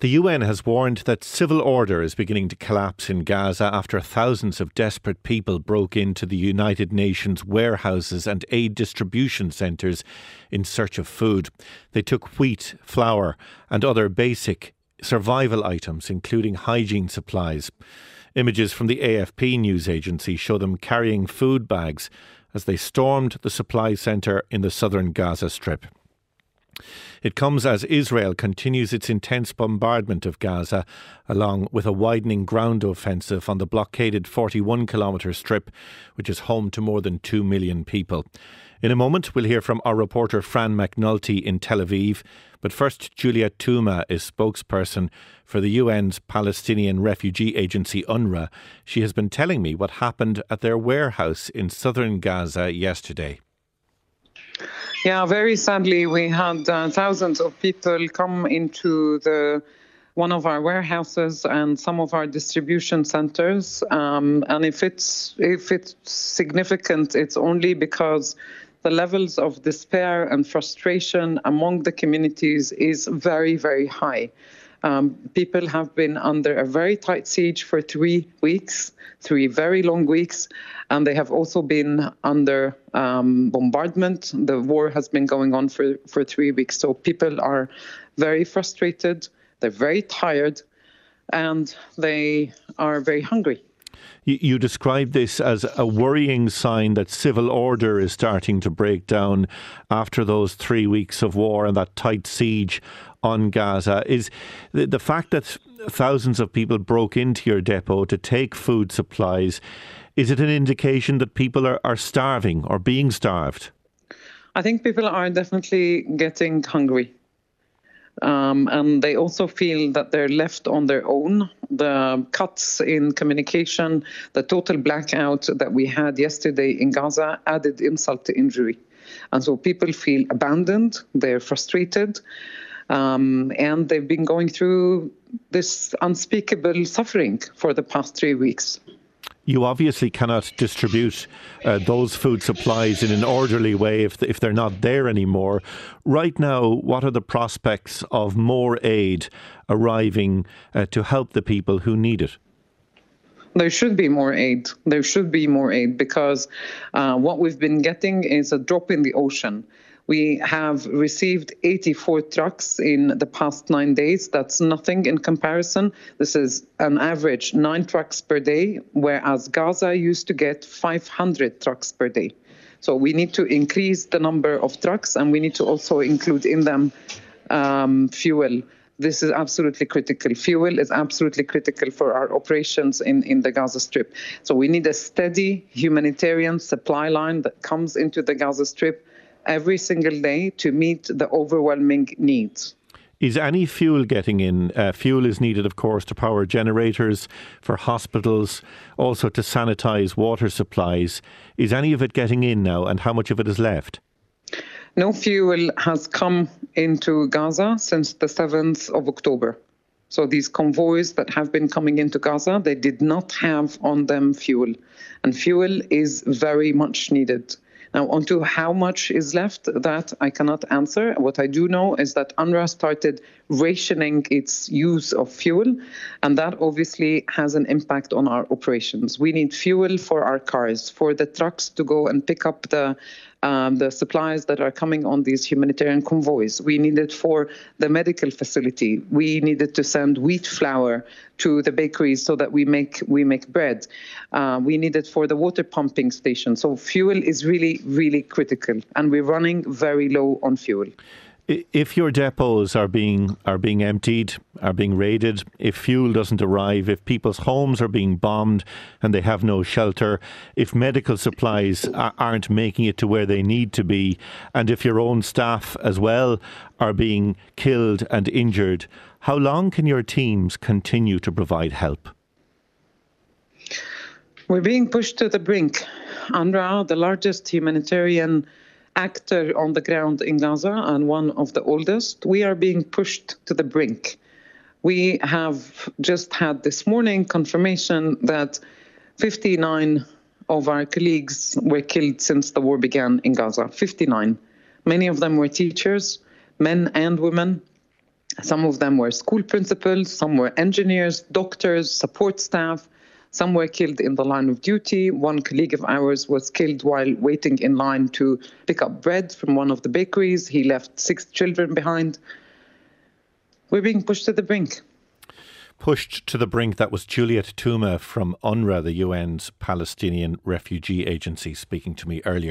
The UN has warned that civil order is beginning to collapse in Gaza after thousands of desperate people broke into the United Nations warehouses and aid distribution centres in search of food. They took wheat, flour, and other basic survival items, including hygiene supplies. Images from the AFP news agency show them carrying food bags as they stormed the supply centre in the southern Gaza Strip. It comes as Israel continues its intense bombardment of Gaza, along with a widening ground offensive on the blockaded 41 kilometre strip, which is home to more than 2 million people. In a moment, we'll hear from our reporter Fran McNulty in Tel Aviv. But first, Juliette Touma is spokesperson for the UN's Palestinian Refugee Agency, UNRWA. She has been telling me what happened at their warehouse in southern Gaza yesterday. Yeah, very sadly, we had uh, thousands of people come into the one of our warehouses and some of our distribution centers. Um, and if it's if it's significant, it's only because the levels of despair and frustration among the communities is very very high. Um, people have been under a very tight siege for three weeks, three very long weeks, and they have also been under um, bombardment. The war has been going on for, for three weeks, so people are very frustrated, they're very tired, and they are very hungry. You, you describe this as a worrying sign that civil order is starting to break down after those three weeks of war and that tight siege on Gaza. Is the, the fact that thousands of people broke into your depot to take food supplies, is it an indication that people are, are starving or being starved? I think people are definitely getting hungry. Um, and they also feel that they're left on their own. The cuts in communication, the total blackout that we had yesterday in Gaza added insult to injury. And so people feel abandoned, they're frustrated, um, and they've been going through this unspeakable suffering for the past three weeks you obviously cannot distribute uh, those food supplies in an orderly way if, if they're not there anymore. Right now, what are the prospects of more aid arriving uh, to help the people who need it? There should be more aid. There should be more aid because uh, what we've been getting is a drop in the ocean. We have received 84 trucks in the past nine days. That's nothing in comparison. This is an average nine trucks per day, whereas Gaza used to get 500 trucks per day. So we need to increase the number of trucks and we need to also include in them um, fuel. This is absolutely critical. Fuel is absolutely critical for our operations in, in the Gaza Strip. So we need a steady humanitarian supply line that comes into the Gaza Strip every single day to meet the overwhelming needs. Is any fuel getting in? Uh, fuel is needed, of course, to power generators for hospitals, also to sanitise water supplies. Is any of it getting in now, and how much of it is left? No fuel has come into Gaza since the 7th of October. So these convoys that have been coming into Gaza, they did not have on them fuel. And fuel is very much needed. Now, onto how much is left, that I cannot answer. What I do know is that UNRWA started rationing its use of fuel, and that obviously has an impact on our operations. We need fuel for our cars, for the trucks to go and pick up the um, the supplies that are coming on these humanitarian convoys. We need it for the medical facility. We needed to send wheat flour to the bakeries so that we make we make bread. Uh, we need it for the water pumping station. So fuel is really really critical, and we're running very low on fuel if your depots are being are being emptied, are being raided, if fuel doesn't arrive, if people's homes are being bombed and they have no shelter, if medical supplies aren't making it to where they need to be, and if your own staff as well are being killed and injured, how long can your teams continue to provide help? We're being pushed to the brink. UNRWA, the largest humanitarian actor on the ground in Gaza and one of the oldest, we are being pushed to the brink. We have just had this morning confirmation that 59 of our colleagues were killed since the war began in Gaza. 59. Many of them were teachers, men and women. Some of them were school principals, some were engineers, doctors, support staff. Some were killed in the line of duty. One colleague of ours was killed while waiting in line to pick up bread from one of the bakeries. He left six children behind. We're being pushed to the brink. Pushed to the brink, that was Juliette Touma from UNRWA, the UN's Palestinian Refugee Agency, speaking to me earlier.